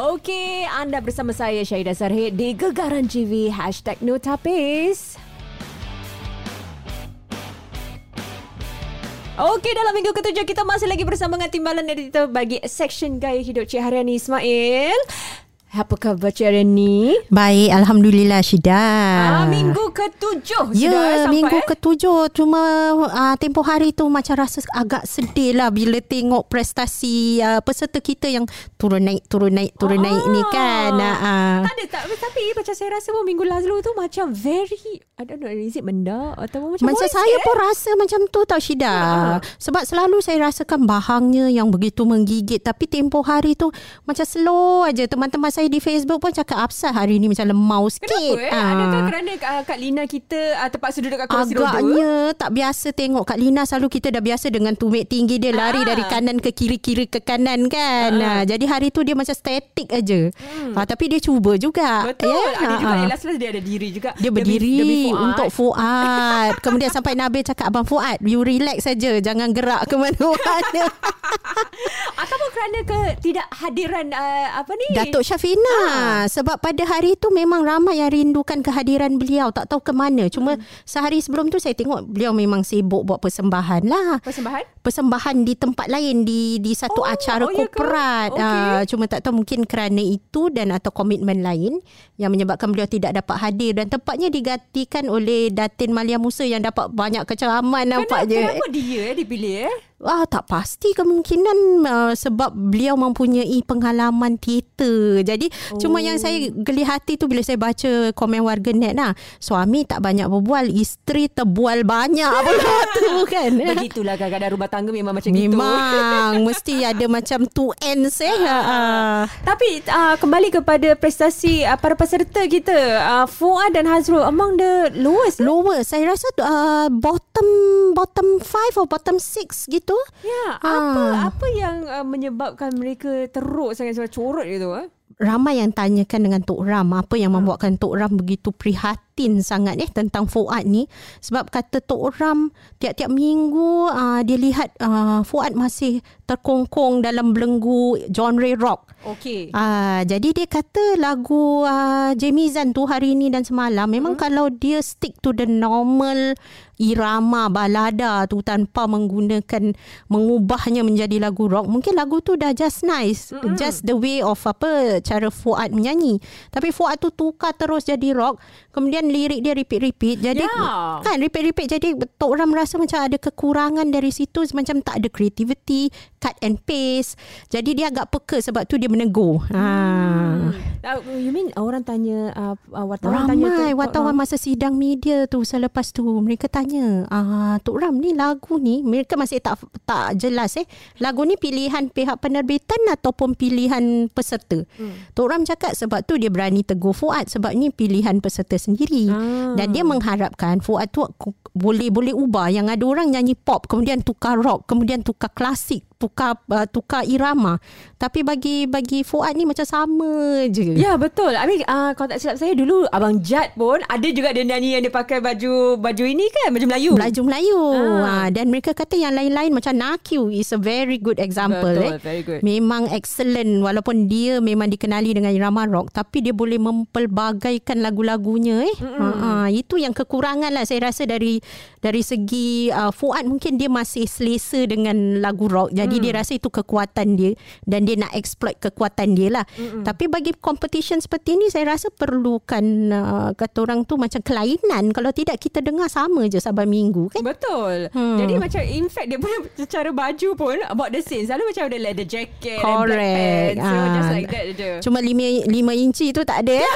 Okey, anda bersama saya Syahidah Sarhid di Gegaran TV Notapis. Okey, dalam minggu ketujuh kita masih lagi bersama dengan timbalan editor bagi section Gaya Hidup Cik Haryani Ismail. Apa khabar Cik Haryani? Baik, Alhamdulillah Syida. Ah, minggu ketujuh Ya, sudah sampai. minggu eh? ketujuh. Cuma uh, tempoh hari tu macam rasa agak sedih lah bila tengok prestasi uh, peserta kita yang turun naik, turun naik, turun naik ni kan. Uh, Tak ada tak tapi macam saya rasa pun minggu lalu tu macam very I don't know is it mendak atau macam macam saya eh? pun rasa macam tu tau Syida. Ha. Sebab selalu saya rasakan bahangnya yang begitu menggigit. Tapi tempoh hari tu macam slow aja. Teman-teman saya di Facebook pun cakap Absah hari ni macam lemau sikit. Kenapa eh? Ah. Adakah kerana uh, Kak Lina kita uh, terpaksa duduk kat kursi roda? Agaknya tak biasa tengok Kak Lina selalu kita dah biasa dengan tumit tinggi dia lari Ah. dari kanan ke kiri kiri ke kanan kan. Ah. Ha, jadi hari tu dia macam statik aja. Hmm. Ha, tapi dia cuba juga. Betul. Ya? Ada juga Ha, ha. yang last-last dia ada diri juga. Dia Demi- berdiri demi Fuad. untuk Fuad. Kemudian sampai Nabil cakap Abang Fuad, you relax saja, jangan gerak ke mana-mana. Ataupun kerana ke tidak hadiran uh, apa ni? Datuk Syafina Ah. sebab pada hari itu memang ramai yang rindukan kehadiran beliau tak tahu ke mana cuma Hmm. sehari sebelum tu saya tengok beliau memang sibuk buat persembahan lah persembahan. persembahan di tempat lain di di satu Oh, acara oh ya korporat Okey. Ah, cuma tak tahu mungkin kerana itu dan atau komitmen lain yang menyebabkan beliau tidak dapat hadir dan tempatnya digantikan oleh Datin Malia Musa yang dapat banyak keceraman nampaknya Kenapa dia eh, dipilih eh? Ah tak pasti kemungkinan uh, sebab beliau mempunyai pengalaman teater. Jadi oh. cuma yang saya geli hati tu bila saya baca komen warga net lah. Suami tak banyak berbual, isteri terbual banyak pula tu kan. Begitulah kadang-kadang rumah tangga memang macam gitu. Memang mesti ada macam two ends eh. Uh. Tapi uh, kembali kepada prestasi uh, para peserta kita, uh, Fuad dan Hazrul among the lowest. Lower Saya rasa uh, Bottom Bottom five Or bottom six gitu Ya, Ah. apa apa yang uh, menyebabkan mereka teruk sangat sangat corot gitu eh? ramai yang tanyakan dengan Tok Ram apa yang membuatkan Tok Ram begitu prihatin sangat eh tentang Fuad ni sebab kata Tok Ram tiap-tiap minggu uh, dia lihat uh, Fuad masih terkongkong dalam belenggu genre rock Okey. Ah, jadi dia kata lagu uh, Jamie Zan tu hari ni dan semalam memang hmm. kalau dia stick to the normal irama balada tu tanpa menggunakan mengubahnya menjadi lagu rock mungkin lagu tu dah just nice hmm. just the way of apa cara Fuad menyanyi tapi Fuad tu tukar terus jadi rock kemudian lirik dia repeat-repeat. Jadi Ya. kan repeat-repeat. Jadi Tok Ram rasa macam ada kekurangan dari situ. Macam tak ada creativity cut and paste. Jadi dia agak peka sebab tu dia menegur. Ha Uh, you mean orang tanya uh, wartawan tanya Ramai tu- wartawan masa sidang media tu selepas tu. Mereka tanya ah Tok Ram ni lagu ni? Mereka masih tak tak jelas eh. Lagu ni pilihan pihak penerbitan ataupun pilihan peserta. Hmm. Tok Ram cakap sebab tu dia berani tegur Fuad sebab ni pilihan peserta sendiri. Ah. dan dia mengharapkan Fuad tu boleh boleh ubah yang ada orang nyanyi pop kemudian tukar rock kemudian tukar klasik tukar uh, tukar irama tapi bagi bagi Fuad ni macam sama je Ya betul. I mean uh, kalau tak silap saya dulu abang Jad pun ada juga dia nyanyi yang dia pakai baju baju ini kan baju Melayu. Belajar Melayu. Ah. Ha. dan mereka kata yang lain-lain macam Nakyu is a very good example. Betul, eh. very good. Memang excellent walaupun dia memang dikenali dengan irama rock tapi dia boleh mempelbagaikan lagu-lagunya eh. Ha, ha, itu yang kekurangan lah saya rasa dari dari segi uh, Fuad mungkin dia masih selesa dengan lagu rock. Jadi Mm. dia rasa itu kekuatan dia dan dia nak exploit kekuatan dia lah. Mm-mm. Tapi bagi competition seperti ni saya rasa perlukan uh, kata orang tu macam kelainan. Kalau tidak kita dengar sama je saban minggu kan. Betul. Hmm. Jadi macam in fact dia punya secara baju pun about the same. Selalu macam ada leather jacket and black Correct. pants. So Ah. just like that je. Cuma 5 5 inci tu tak ada.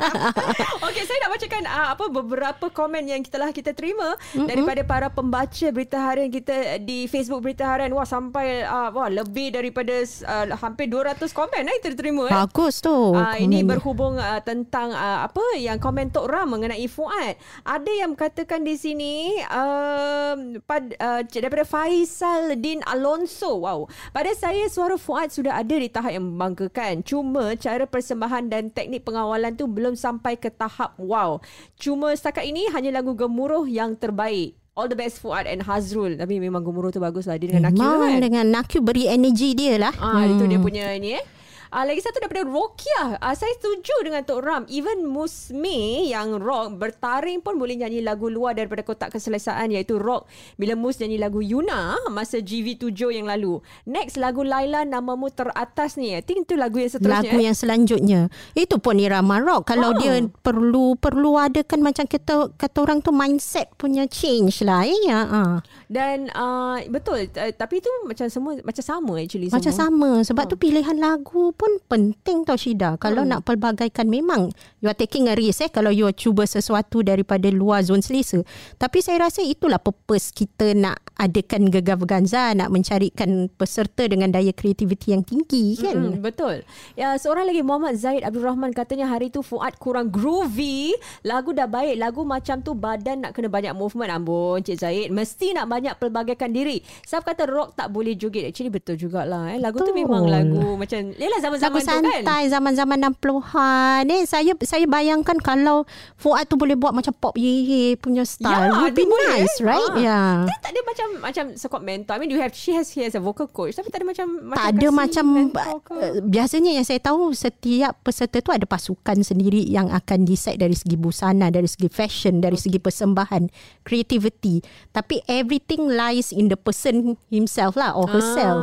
Okey, saya nak bacakan uh, apa beberapa komen yang telah kita terima mm-hmm. daripada para pembaca berita harian kita di Facebook Berita Harian. Wah, sampai uh, wah lebih daripada uh, hampir 200 komen eh kita terima eh. Bagus tu. Uh, ini berhubung uh, tentang uh, apa yang komen Tok Ram mengenai Fuad. Ada yang katakan di sini um, pad, uh, daripada Faisal Din Alonso. Wow. Pada saya suara Fuad sudah ada di tahap yang membanggakan. Cuma cara persembahan dan teknik pengawalan tu belum sampai ke tahap wow. Cuma setakat ini hanya lagu gemuruh yang terbaik. All the best Fuad and Hazrul. Tapi memang gemuruh tu bagus lah. Dia dengan Nakil Memang kan. dengan Nakyu beri energi dia lah. Ah, hmm. itu dia punya ni eh. Uh, lagi satu daripada Rokia. Uh, saya setuju dengan Tok Ram. Even Musme yang rock bertaring pun boleh nyanyi lagu luar daripada kotak keselesaan iaitu rock bila Mus nyanyi lagu Yuna masa GV7 yang lalu. Next lagu Laila namamu teratas ni. I think itu lagu yang seterusnya. Lagu yang selanjutnya. Itu pun irama rock. Kalau Oh. dia perlu perlu adakan macam kita kata orang tu mindset punya change lah. Eh? Ya, ah. Dan uh, betul uh, tapi itu macam semua macam sama actually Macam sama Sebab tu pilihan lagu pun penting tau Syida Kalau Hmm. nak pelbagaikan Memang You are taking a risk eh Kalau you cuba sesuatu Daripada luar zon selesa Tapi saya rasa itulah purpose Kita nak adakan gegar berganza Nak mencarikan peserta Dengan daya kreativiti yang tinggi kan Hmm, betul. Ya, seorang lagi Muhammad Zaid Abdul Rahman katanya hari tu Fuad kurang groovy. Lagu dah baik, lagu macam tu badan nak kena banyak movement. Ambon Cik Zaid, mesti nak banyak pelbagaikan diri. Siapa kata rock tak boleh joget? Actually betul jugalah eh. Lagu tu Betul. memang lagu macam yalah zaman-zaman Lagu tu kan. santai zaman-zaman 60-an eh saya saya bayangkan kalau Fuad tu boleh buat macam pop ye punya style would be nice eh. right Ah. yeah Dia tak ada macam macam sekot mentor. I mean you have she has he has a vocal coach tapi tak ada macam tak ada macam mentor ke. uh, biasanya yang saya tahu setiap peserta tu ada pasukan sendiri yang akan decide dari segi busana dari segi fashion dari segi persembahan creativity tapi everything lies in the person himself lah or herself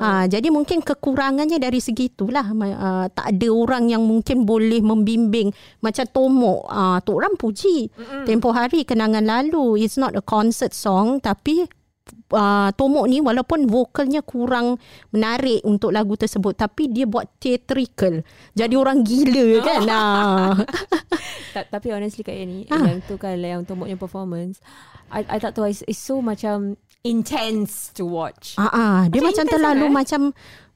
Ah. Ha, jadi mungkin kekurangannya dari segi itulah uh, tak ada orang yang mungkin boleh membimbing macam Tomok uh, Tok Ram puji Mm-mm. tempoh hari kenangan lalu it's not a concert song tapi uh, Tomok ni walaupun vokalnya kurang menarik untuk lagu tersebut tapi dia buat theatrical jadi orang gila kan ah. Ta- tapi honestly kat ni Ah. yang tu kan yang Tomoknya performance I, I tak tahu it's, it's so macam intense to watch. Ah, ah, dia Macam macam terlalu sangat, eh? macam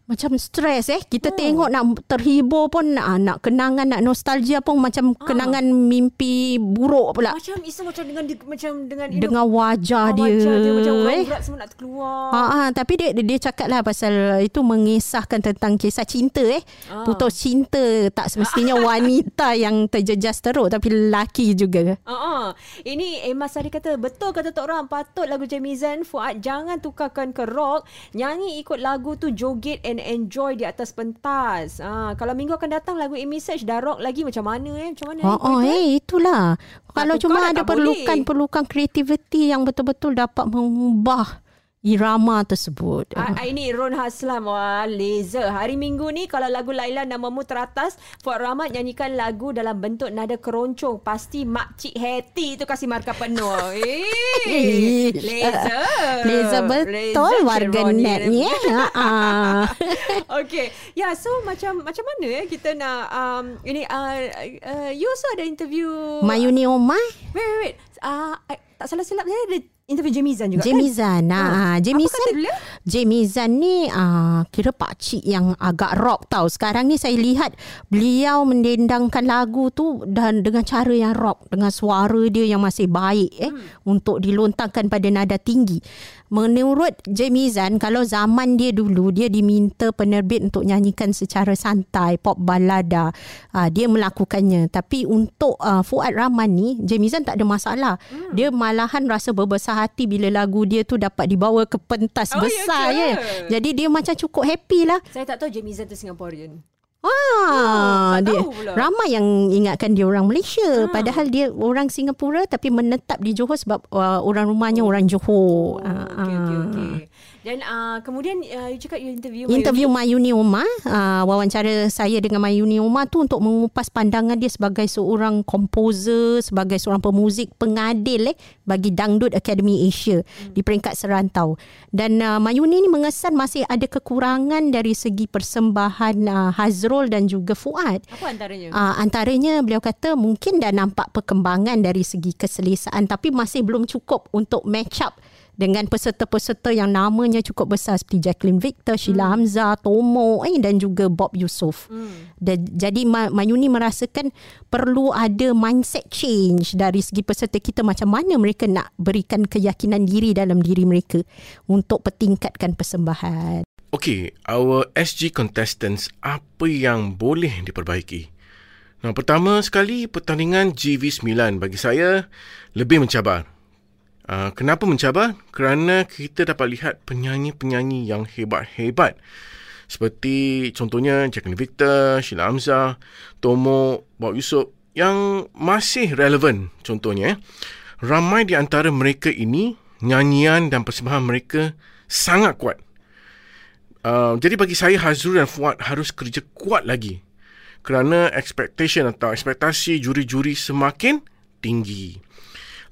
macam stres eh. Kita hmm. tengok nak terhibur pun nak, nak kenangan nak nostalgia pun macam Ah. kenangan mimpi buruk pula. Macam Isa macam dengan macam dengan you Dengan wajah know, dia. wajah dia macam eh. semua nak terkeluar. Ha, ha, tapi dia dia cakap lah pasal itu mengisahkan tentang kisah cinta eh. Ah. Putus cinta tak semestinya wanita yang terjejas teruk tapi lelaki juga. Uh-uh. Ini Emma Sari kata betul kata Tok Ram patut lagu Jamizan Fuad jangan tukarkan ke rock nyanyi ikut lagu tu joget and enjoy di atas pentas. Ah kalau minggu akan datang lagu Amy Search dah rock lagi macam mana eh macam mana Oh, oh eh itulah. Kalau cuma ada tak perlukan boleh. perlukan kreativiti yang betul-betul dapat mengubah irama tersebut. Ah, ah, ini Ron Haslam Wah laser Hari Minggu ni Kalau lagu Laila Namamu teratas Fuad Rahmat nyanyikan lagu Dalam bentuk nada keroncong Pasti Makcik Hetty tu Kasih markah penuh Eh. Laser Laser betul Laser warga Ron ni. netnya. Ha. Okay Ya so macam Macam mana eh Kita nak um, Ini uh, uh, You also ada interview Mayuni Omar Wait wait wait uh, I, Tak salah silap Saya ada interview Jamizan juga Jamie kan Zan. Ha, Ah. Jamie Apa kata Zan. beliau? Jamie Zan ni uh, kira pakcik yang agak rock tau. Sekarang ni saya lihat beliau mendendangkan lagu tu dan dengan cara yang rock. Dengan suara dia yang masih baik eh. Hmm. Untuk dilontangkan pada nada tinggi. Menurut Jamie Zan, kalau zaman dia dulu, dia diminta penerbit untuk nyanyikan secara santai, pop balada. Uh, dia melakukannya. Tapi untuk uh, Fuad Rahman ni, Jamie Zan tak ada masalah. Hmm. Dia malahan rasa berbesar hati bila lagu dia tu dapat dibawa ke pentas Oh, ya besar ya. Jadi dia macam cukup happy lah. Saya tak tahu Jamizan tu Singaporean Ah, tak dia ramai yang ingatkan dia orang Malaysia padahal dia orang Singapura tapi menetap di Johor sebab uh, orang rumahnya orang Johor. Oh, Ah, okay, okay, ah. okay. Dan uh, kemudian uh, you cakap you interview Interview Mayuni Omar uh, Wawancara saya dengan Mayuni Omar tu Untuk mengupas pandangan dia Sebagai seorang komposer Sebagai seorang pemuzik Pengadil eh Bagi Dangdut Academy Asia hmm. Di peringkat serantau Dan uh, Mayuni ni mengesan Masih ada kekurangan Dari segi persembahan uh, Hazrul dan juga Fuad Apa antaranya? Uh, antaranya beliau kata mungkin dah nampak perkembangan dari segi keselesaan tapi masih belum cukup untuk match up dengan peserta-peserta yang namanya cukup besar seperti Jacqueline Victor, Sheila hmm. Hamzah, Tomo eh, dan juga Bob Yusof. Hmm. Dan, jadi Ma- Mayuni merasakan perlu ada mindset change dari segi peserta kita macam mana mereka nak berikan keyakinan diri dalam diri mereka untuk pertingkatkan persembahan. Okay, our SG contestants, apa yang boleh diperbaiki? Nah, pertama sekali, pertandingan GV9 bagi saya lebih mencabar. Uh, kenapa mencabar? Kerana kita dapat lihat penyanyi-penyanyi yang hebat-hebat. Seperti contohnya Jacqueline Victor, Sheila Hamzah, Tomo, Bob Yusof yang masih relevan contohnya. Eh. Ramai di antara mereka ini nyanyian dan persembahan mereka sangat kuat. Uh, jadi bagi saya Hazrul dan Fuad harus kerja kuat lagi kerana expectation atau ekspektasi juri-juri semakin tinggi.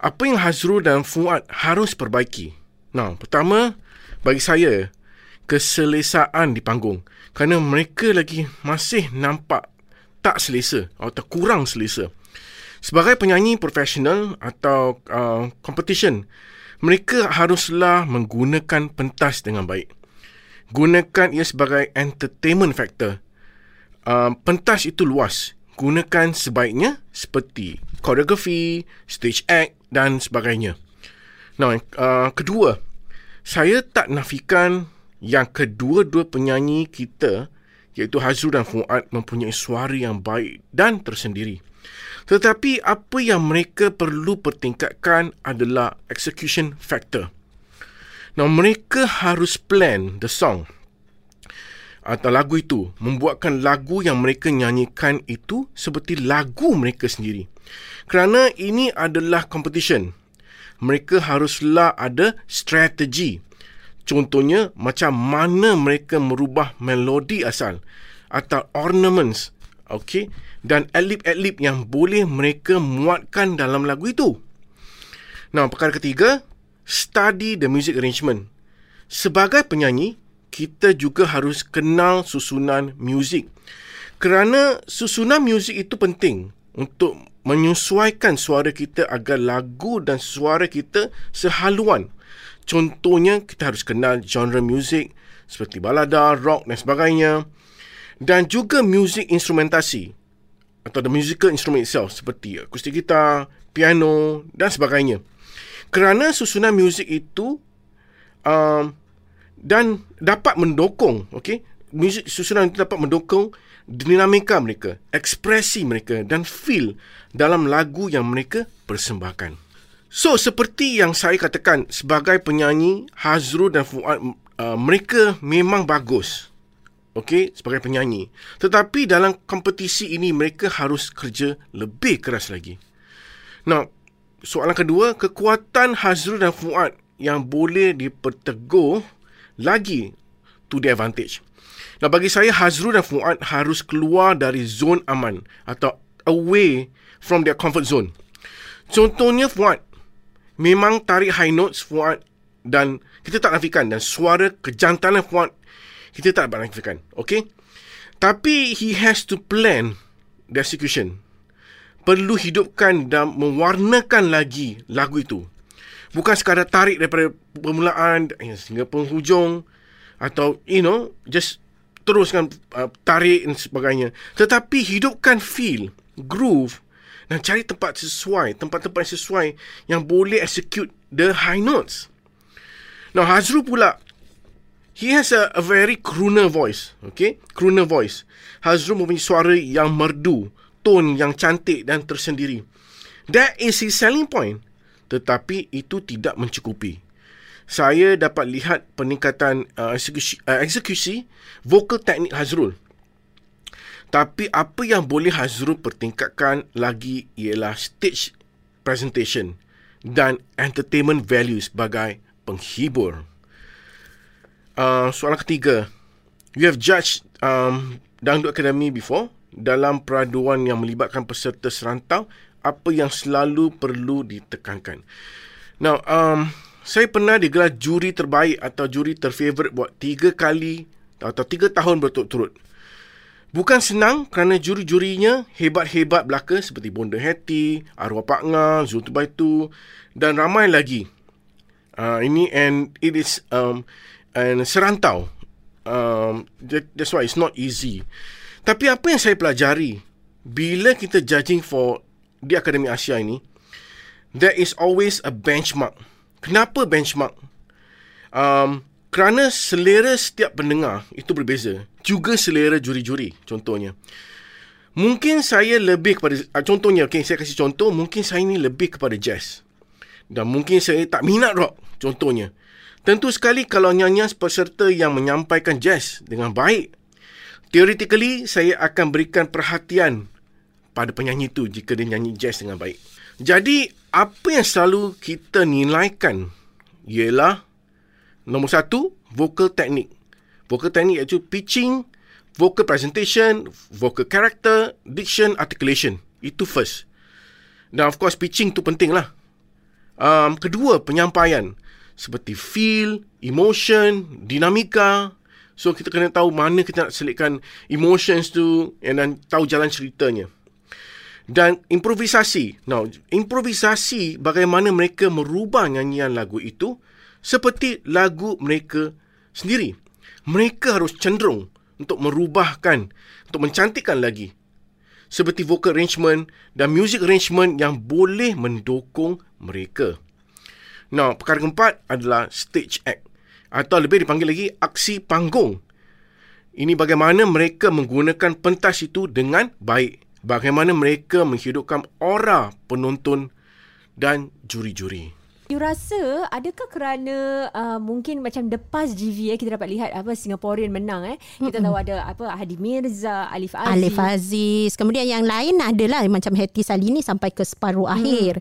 Apa yang Hazrul dan Fuad harus perbaiki? Nah, pertama bagi saya keselesaan di panggung kerana mereka lagi masih nampak tak selesa atau kurang selesa. Sebagai penyanyi profesional atau uh, competition, mereka haruslah menggunakan pentas dengan baik gunakan ia sebagai entertainment factor. Uh, pentas itu luas. Gunakan sebaiknya seperti koreografi, stage act dan sebagainya. Nah, uh, kedua, saya tak nafikan yang kedua-dua penyanyi kita iaitu Hazrul dan Fuad mempunyai suara yang baik dan tersendiri. Tetapi apa yang mereka perlu pertingkatkan adalah execution factor. Now mereka harus plan the song atau lagu itu membuatkan lagu yang mereka nyanyikan itu seperti lagu mereka sendiri. Kerana ini adalah competition. Mereka haruslah ada strategi. Contohnya macam mana mereka merubah melodi asal atau ornaments, okay, dan adlib-adlib yang boleh mereka muatkan dalam lagu itu. Nah, perkara ketiga, study the music arrangement. Sebagai penyanyi, kita juga harus kenal susunan muzik. Kerana susunan muzik itu penting untuk menyesuaikan suara kita agar lagu dan suara kita sehaluan. Contohnya, kita harus kenal genre muzik seperti balada, rock dan sebagainya. Dan juga muzik instrumentasi atau the musical instrument itself seperti akustik gitar, piano dan sebagainya kerana susunan muzik itu um, dan dapat mendokong okey? Muzik susunan itu dapat mendokong dinamika mereka ekspresi mereka dan feel dalam lagu yang mereka persembahkan. So seperti yang saya katakan sebagai penyanyi Hazrul dan Fuad uh, mereka memang bagus okey? Sebagai penyanyi. Tetapi dalam kompetisi ini mereka harus kerja lebih keras lagi. Now soalan kedua, kekuatan Hazrul dan Fuad yang boleh diperteguh lagi to the advantage. Nah, bagi saya Hazrul dan Fuad harus keluar dari zon aman atau away from their comfort zone. Contohnya Fuad memang tarik high notes Fuad dan kita tak nafikan dan suara kejantanan Fuad kita tak nafikan. Okay? Tapi he has to plan the execution perlu hidupkan dan mewarnakan lagi lagu itu. Bukan sekadar tarik daripada permulaan eh, sehingga penghujung atau you know just teruskan uh, tarik dan sebagainya. Tetapi hidupkan feel, groove dan cari tempat sesuai, tempat-tempat sesuai yang boleh execute the high notes. Now Hazru pula He has a, a very crooner voice, okay? Crooner voice. Hazru mempunyai suara yang merdu, tone yang cantik dan tersendiri. That is his selling point. Tetapi itu tidak mencukupi. Saya dapat lihat peningkatan uh, eksekusi, uh, eksekusi vokal teknik Hazrul. Tapi apa yang boleh Hazrul pertingkatkan lagi ialah stage presentation dan entertainment value sebagai penghibur. Uh, soalan ketiga. You have judged um, Dangdut Academy before dalam peraduan yang melibatkan peserta serantau apa yang selalu perlu ditekankan. Now, um, saya pernah digelar juri terbaik atau juri terfavorit buat tiga kali atau tiga tahun berturut-turut. Bukan senang kerana juri-jurinya hebat-hebat belaka seperti Bonda Hati, Arwah Pak Nga, Zultubaitu dan ramai lagi. Uh, ini and it is um, and serantau. Um, that, that's why it's not easy. Tapi apa yang saya pelajari bila kita judging for di Akademi Asia ini, there is always a benchmark. Kenapa benchmark? Um, kerana selera setiap pendengar itu berbeza. Juga selera juri-juri contohnya. Mungkin saya lebih kepada uh, contohnya okey saya kasih contoh mungkin saya ni lebih kepada jazz. Dan mungkin saya tak minat rock contohnya. Tentu sekali kalau nyanyian peserta yang menyampaikan jazz dengan baik, theoretically saya akan berikan perhatian pada penyanyi itu jika dia nyanyi jazz dengan baik. Jadi, apa yang selalu kita nilaikan ialah nombor satu, vocal technique. Vocal technique iaitu pitching, vocal presentation, vocal character, diction, articulation. Itu first. Dan of course pitching tu penting lah. Um, kedua, penyampaian. Seperti feel, emotion, dinamika. So kita kena tahu mana kita nak selitkan emotions tu and tahu jalan ceritanya. Dan improvisasi. Now, improvisasi bagaimana mereka merubah nyanyian lagu itu seperti lagu mereka sendiri. Mereka harus cenderung untuk merubahkan, untuk mencantikkan lagi. Seperti vocal arrangement dan music arrangement yang boleh mendukung mereka. Now, perkara keempat adalah stage act. Atau lebih dipanggil lagi aksi panggung. Ini bagaimana mereka menggunakan pentas itu dengan baik. Bagaimana mereka menghidupkan aura penonton dan juri-juri. You rasa adakah kerana uh, mungkin macam the past GV eh kita dapat lihat apa Singaporean menang eh. Kita Mm-mm. tahu ada apa Hadi Mirza, Alif Aziz. Alif Aziz. Kemudian yang lain adalah macam Heti Salini sampai ke separuh hmm. akhir.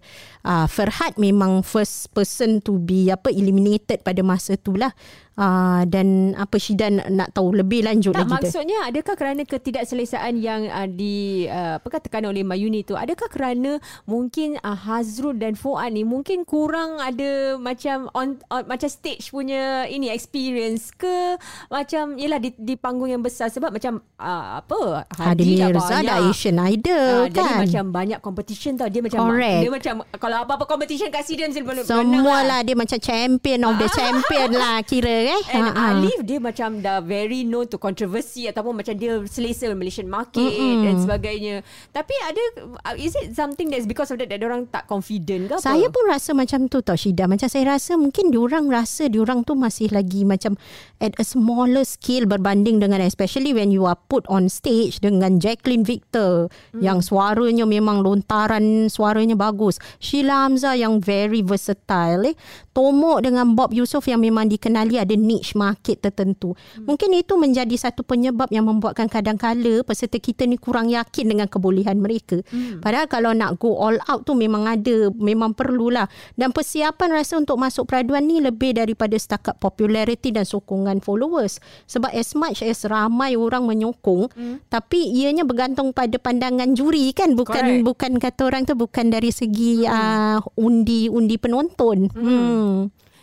Uh, Ferhat memang first person to be apa eliminated pada masa itulah. Uh, dan apa Syidan nak tahu lebih lanjut tak, lagi maksudnya tu. adakah kerana ketidakselesaan yang uh, di uh, apa katakan oleh Mayuni tu? Adakah kerana mungkin uh, Hazrul dan Fuad ni mungkin kurang ada macam on, on macam stage punya ini experience ke? Macam yalah di, di panggung yang besar sebab macam uh, apa Hadi Mirza ada Asian Idol uh, kan? jadi macam banyak competition tau. Dia macam Correct. dia macam kalau apa-apa competition kat dia mesti semua lah. dia macam champion of the champion lah kira eh. And uh-huh. Alif dia macam dah very known to controversy ataupun macam dia selesa Malaysian market Mm-mm. dan sebagainya. Tapi ada uh, is it something that's because of that that orang tak confident ke apa? Saya pun rasa macam tu tau Syida. Macam saya rasa mungkin diorang rasa diorang tu masih lagi macam at a smaller scale berbanding dengan especially when you are put on stage dengan Jacqueline Victor mm. yang suaranya memang lontaran suaranya bagus. Sheila Hamzah yang very versatile eh. Tomok dengan Bob Yusof yang memang dikenali ada niche market tertentu. Hmm. Mungkin itu menjadi satu penyebab yang membuatkan kadang-kala peserta kita ni kurang yakin dengan kebolehan mereka. Hmm. Padahal kalau nak go all out tu memang ada, memang perlulah. Dan persiapan rasa untuk masuk peraduan ni lebih daripada setakat populariti dan sokongan followers. Sebab as much as ramai orang menyokong, hmm. tapi ianya bergantung pada pandangan juri kan, bukan Correct. bukan kata orang tu bukan dari segi hmm. uh, undi-undi penonton. Hmm. hmm.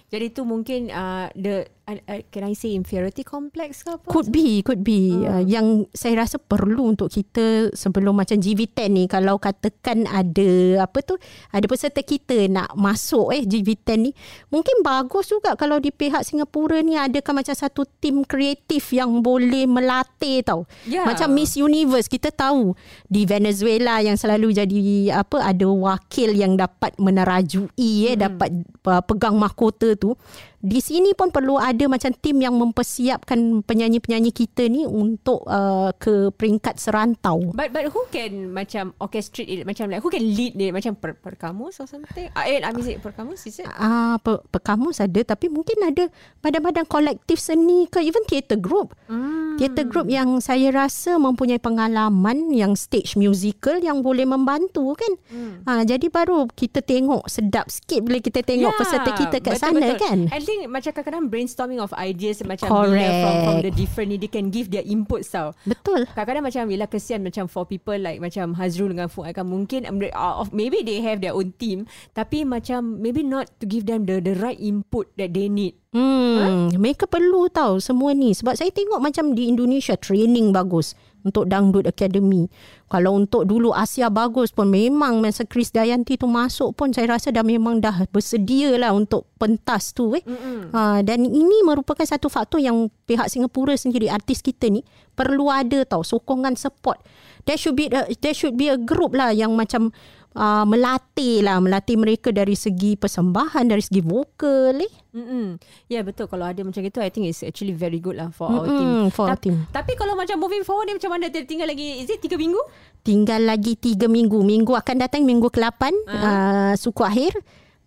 Jadi tu mungkin uh, the uh, can I say inferiority complex ke apa? Could be, could be. Hmm. Uh, yang saya rasa perlu untuk kita sebelum macam GV10 ni kalau katakan ada apa tu, ada peserta kita nak masuk eh GV10 ni, mungkin bagus juga kalau di pihak Singapura ni adakah macam satu tim kreatif yang boleh melatih tau. Yeah. Macam Miss Universe kita tahu di Venezuela yang selalu jadi apa ada wakil yang dapat menerajui eh hmm. dapat uh, pegang mahkota tu di sini pun perlu ada macam tim yang mempersiapkan penyanyi-penyanyi kita ni untuk uh, ke peringkat serantau. But but who can macam orchestrate it macam like who can lead it macam per, per kamus or something? Ah, eh, I mean per kamus is it? Ah, per, per kamus ada tapi mungkin ada badan-badan kolektif seni ke even theatre group. Hmm. Theatre group yang saya rasa mempunyai pengalaman yang stage musical yang boleh membantu kan. Hmm. Ah, jadi baru kita tengok sedap sikit bila kita tengok yeah, peserta kita kat betul, sana betul. kan. And think macam kadang-kadang brainstorming of ideas macam Correct. from from the different ni they can give their input tau. Betul. Kadang-kadang macam bila kesian macam for people like macam Hazrul dengan Fuad kan mungkin uh, maybe they have their own team tapi macam maybe not to give them the the right input that they need. Hmm, huh? mereka perlu tahu semua ni sebab saya tengok macam di Indonesia training bagus untuk Dangdut Academy. Kalau untuk dulu Asia bagus pun memang masa Chris Dayanti tu masuk pun saya rasa dah memang dah bersedia lah untuk pentas tu eh. Ha, dan ini merupakan satu faktor yang pihak Singapura sendiri artis kita ni perlu ada tau sokongan support. There should be a, there should be a group lah yang macam uh, melatih lah melatih mereka dari segi persembahan dari segi vokal eh. Mm-mm. Ya yeah, betul kalau ada macam itu I think it's actually very good lah for Mm-mm, our team. For Ta- our team. Tapi kalau macam moving forward ni macam mana tinggal lagi is it 3 minggu? Tinggal lagi 3 minggu. Minggu akan datang minggu ke-8 uh-huh. uh, suku akhir.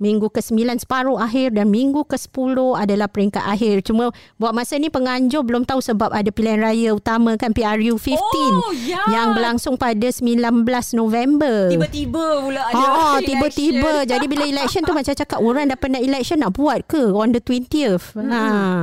Minggu ke-9 separuh akhir dan minggu ke-10 adalah peringkat akhir. Cuma buat masa ni penganjur belum tahu sebab ada pilihan raya utama kan PRU 15 Oh, ya. yang berlangsung pada 19 November. Tiba-tiba pula ada Ah, election. tiba-tiba. Jadi bila election tu macam cakap orang dah pernah election nak buat ke on the 20th. Hmm. Ha.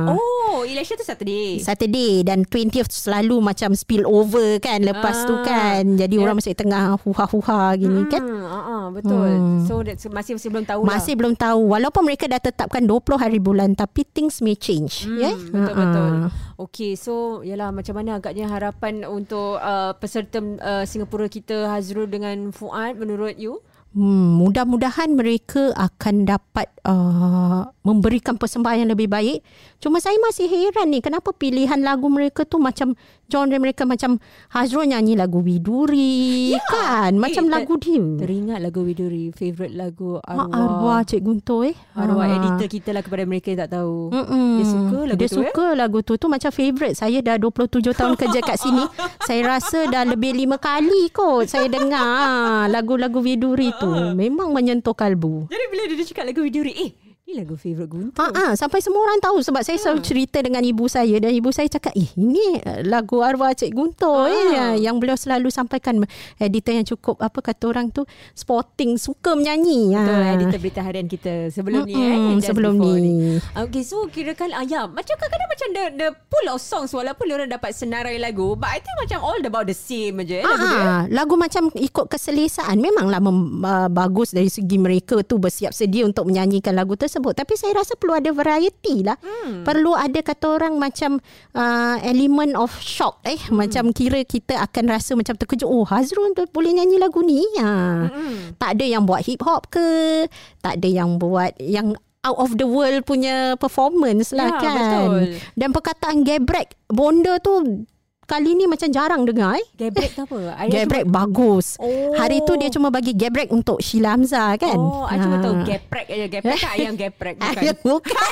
Oh, election tu Saturday. Saturday dan 20th selalu macam spill over kan lepas tu Ah. kan. Jadi Ya. orang masih tengah huha-huha gini kan. Hmm, uh, uh, betul. Hmm. So that's, masih masih belum tahu lah. Masih belum tahu walaupun mereka dah tetapkan 20 hari bulan tapi things may change Hmm, ya. Betul betul. Ha-ha. Okey, so yalah macam mana agaknya harapan untuk uh, peserta uh, Singapura kita Hazrul dengan Fuad menurut you? Hmm, mudah-mudahan mereka akan dapat uh, memberikan persembahan yang lebih baik. Cuma saya masih heran ni kenapa pilihan lagu mereka tu macam genre mereka macam Hazrul nyanyi lagu Widuri Ya. kan macam Eh, lagu dia. Teringat lagu Widuri, favorite lagu Ha, arwah. arwah Cik Guntur eh. Arwah Ha. editor kita lah kepada mereka yang tak tahu. Mm-mm. Dia suka lagu Dia tu, suka lagu tu Tu macam favourite Saya dah 27 tahun kerja kat sini Saya rasa dah lebih lima kali kot Saya dengar ah, Lagu-lagu Viduri tu Memang menyentuh kalbu Jadi bila dia cakap lagu Widuri, eh ni lagu favorite Guntur. Ha ah, sampai semua orang tahu sebab saya selalu cerita dengan ibu saya dan ibu saya cakap, "Eh, ini eh, lagu arwah Cik Guntur Ah. eh yang- yang beliau selalu sampaikan editor yang cukup apa kata orang tu sporting suka menyanyi." Betul, Ah. editor berita harian kita sebelum ni Mm-mm, eh. sebelum before ni. Okay, so kirakan ah, ya, macam kadang-kadang macam the, the pool of songs walaupun orang dapat senarai lagu, but I think macam all about the same je eh, lagu dia. Ah, lagu macam ikut keselesaan memanglah mem, uh, bagus dari segi mereka tu bersiap sedia untuk menyanyikan lagu tersebut tapi saya rasa perlu ada variety lah hmm. perlu ada kata orang macam uh, element of shock eh hmm. macam kira kita akan rasa macam terkejut oh Hazrul tu boleh nyanyi lagu ni ha. hmm. tak ada yang buat hip hop ke tak ada yang buat yang out of the world punya performance lah Ya, kan betul. dan perkataan gebrek bonda tu kali ni macam jarang dengar eh Gebrek tu apa? Gebrek bagus. Oh. Hari tu dia cuma bagi gebrek untuk Sheila Hamzah kan. Oh, I cuma Ha. tahu geprek aja. Geprek kan ayam geprek bukan. Ayam bukan.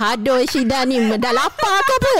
Aduh Syida ni dah lapar ke apa?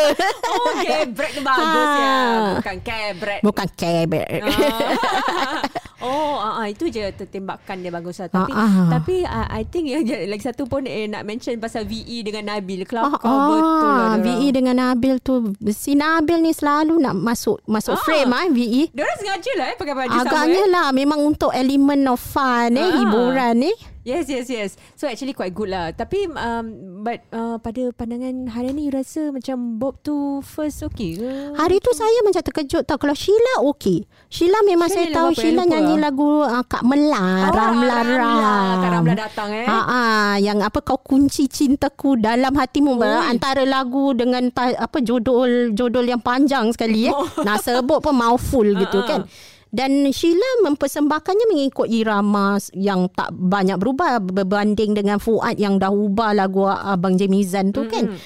Oh, gebrek tu bagus Ha. ya. Bukan gebrek. Bukan gebrek. Ah. oh, ah, ah, itu je tembakan dia bagus lah. Tapi Ah, ah. tapi ah, I think yang lagi satu pun eh, nak mention pasal VE dengan Nabil. Kelakar Ah, betul lah. ah, VE dengan Nabil tu si Nabil ni selalu nak masuk masuk Ah. frame ah VE. Dia orang sengaja lah eh pakai baju sama. Agaknya Eh. lah memang untuk elemen of fun eh Ah. hiburan eh. Yes, yes, yes. So actually quite good lah. Tapi um, but uh, pada pandangan hari ni you rasa macam Bob tu first okay ke? Hari tu saya macam terkejut tau kalau Sheila okey. Sheila memang Sheila saya tahu? Sheila nyanyi lah. lagu uh, Kak Mela, Oh, Ramla Ramla. Ram. Kak Ramla datang, eh. Ha ah, yang apa kau kunci cintaku dalam hatimu Ui. antara lagu dengan ta, apa jodol jodol yang panjang sekali eh. Oh. Nak sebut pun mouthful gitu Ah, ah. kan. Dan Sheila mempersembahkannya mengikut irama yang tak banyak berubah berbanding dengan Fuad yang dah ubah lagu Abang Jamizan tu kan.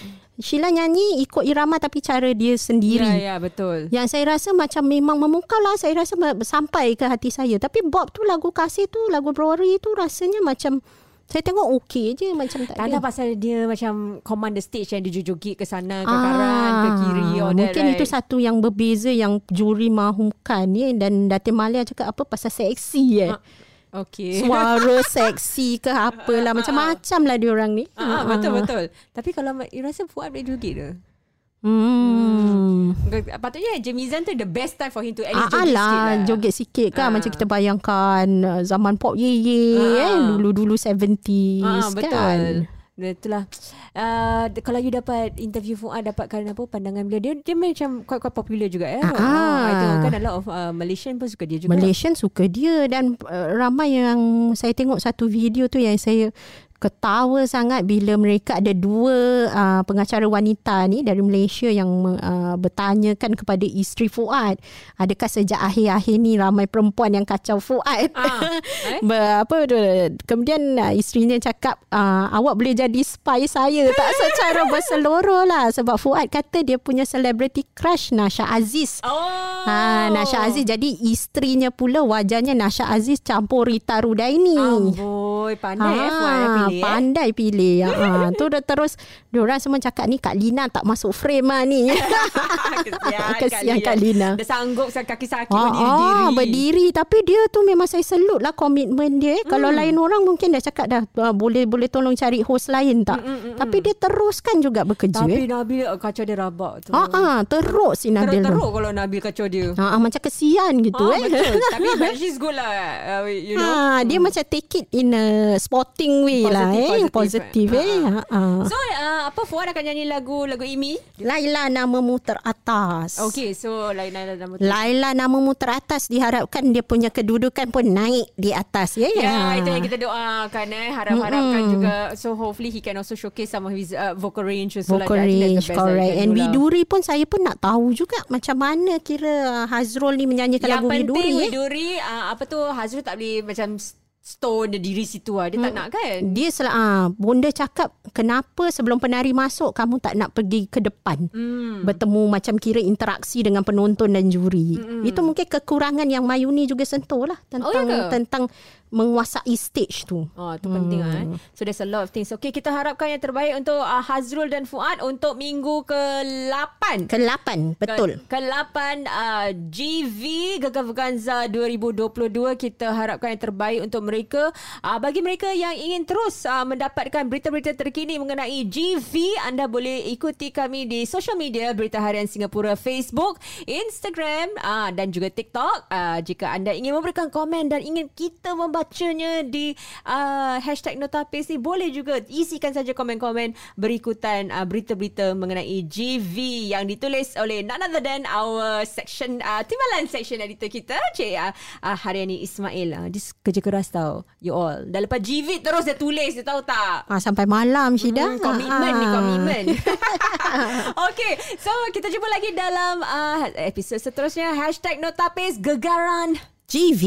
Sheila nyanyi ikut irama tapi cara dia sendiri. Ya, ya, betul. Yang saya rasa macam memang memukau lah. Saya rasa sampai ke hati saya. Tapi Bob tu lagu kasih tu, lagu Rory tu rasanya macam... Saya tengok okey je macam tak Tak ada. ada pasal dia macam command the stage yang dia joget ke sana, ke kanan, ke kiri. All that, Ah, Mungkin right? itu satu yang berbeza yang juri mahukan ya. Dan Datin Malia cakap apa pasal seksi eh. Ah, Okay. Suara seksi ke apalah. Macam-macam lah diorang ni. Ah, betul betul. Tapi kalau you rasa Fuad boleh joget ke? Hmm. Patutnya Jamizan tu the best time for him to at least Ah, joget sikit lah. joget sikit kan Ah. macam kita bayangkan uh, zaman pop ye ye Ah. eh dulu-dulu 70s Ah, betul. kan. Dia itulah uh, kalau you dapat interview Fuad dapatkan apa pandangan beliau dia dia macam quite quite popular juga ya. Ah, ah. I tengok kan a lot of uh, Malaysian pun suka dia juga. Malaysian suka dia dan uh, ramai yang saya tengok satu video tu yang saya ketawa sangat bila mereka ada dua uh, pengacara wanita ni dari Malaysia yang uh, bertanyakan kepada isteri Fuad adakah sejak akhir-akhir ni ramai perempuan yang kacau Fuad Ah, eh? Ber, apa tu kemudian uh, isterinya cakap uh, awak boleh jadi spy saya tak secara berseluruh lah sebab Fuad kata dia punya celebrity crush Nasha Aziz Oh. Ha, Nasha Aziz jadi isterinya pula wajahnya Nasha Aziz campur Rita Rudaini. Amboi, pandai ha, eh eh pilih pilih, eh. pandai pilih. ha, tu dah terus diorang semua cakap ni Kak Lina tak masuk frame lah ni. Kesian, Kesian Kak Lina. Dia sanggup kaki sakit Ah, berdiri-diri. ah, berdiri tapi dia tu memang saya salute lah komitmen dia. Eh. Kalau lain orang mungkin dah cakap dah ah, boleh boleh tolong cari host lain tak. Tapi dia teruskan juga bekerja. Tapi eh. Nabil uh, kacau dia rabak tu. Ah, ah, teruk si Nabil. Teruk-teruk kalau Nabil kacau dia. Ah, macam kesian gitu Ah, eh. betul. Tapi but she's good lah. Uh, you know. Ha, dia macam take it in a sporting way lah eh. Positive, positive. Eh. Ha, ha. So uh, apa Fuad akan nyanyi lagu lagu Imi? Laila namamu teratas. Okay, so lain lain nama tu. Laila namamu teratas diharapkan dia punya kedudukan pun naik di atas ya. Ya, itu yang kita doakan eh. Harap-harapkan juga. So hopefully he can also showcase some of his uh, vocal range. So Vocal like, range correct And lah. Widuri pun Saya pun nak tahu juga Macam mana kira Hazrul ni menyanyikan Yang lagu penting Widuri eh. Widuri uh, apa tu Hazrul tak boleh macam stone dia diri situ lah. Dia tak nak kan? Dia sel- ah, Bonda cakap Kenapa sebelum penari masuk Kamu tak nak pergi ke depan Hmm. Bertemu macam kira interaksi Dengan penonton dan juri Itu mungkin kekurangan Yang Mayuni juga sentuh lah Tentang Oh, ya ke? Tentang Menguasai stage tu Oh, tu penting lah eh. So there's a lot of things. Okay, kita harapkan yang terbaik untuk uh, Hazrul dan Fuad untuk minggu ke-8. Ke-8 Betul Ke, ke-8 uh, GV Gegar Vaganza 2022 kita harapkan yang terbaik untuk mereka. Uh, bagi mereka yang ingin terus uh, mendapatkan berita-berita terkini mengenai GV, anda boleh ikuti kami di social media Berita Harian Singapura Facebook, Instagram uh, dan juga TikTok. Uh, jika anda ingin memberikan komen dan ingin kita membacanya di uh, hashtag Notapis ni boleh juga isikan saja komen-komen berikutan uh, berita-berita mengenai GV yang ditulis oleh none other than our section uh, timbalan section editor kita Cik uh, uh, Haryani Ismail. Uh, dia kerja keras tau you all. Dah lepas GV terus dia tulis dia tahu tak? Ah, Sampai malam Syida Hmm, komitmen ni Ah. komitmen. okay, so kita jumpa lagi dalam uh, episod seterusnya. Hashtag Notapis Gegaran GV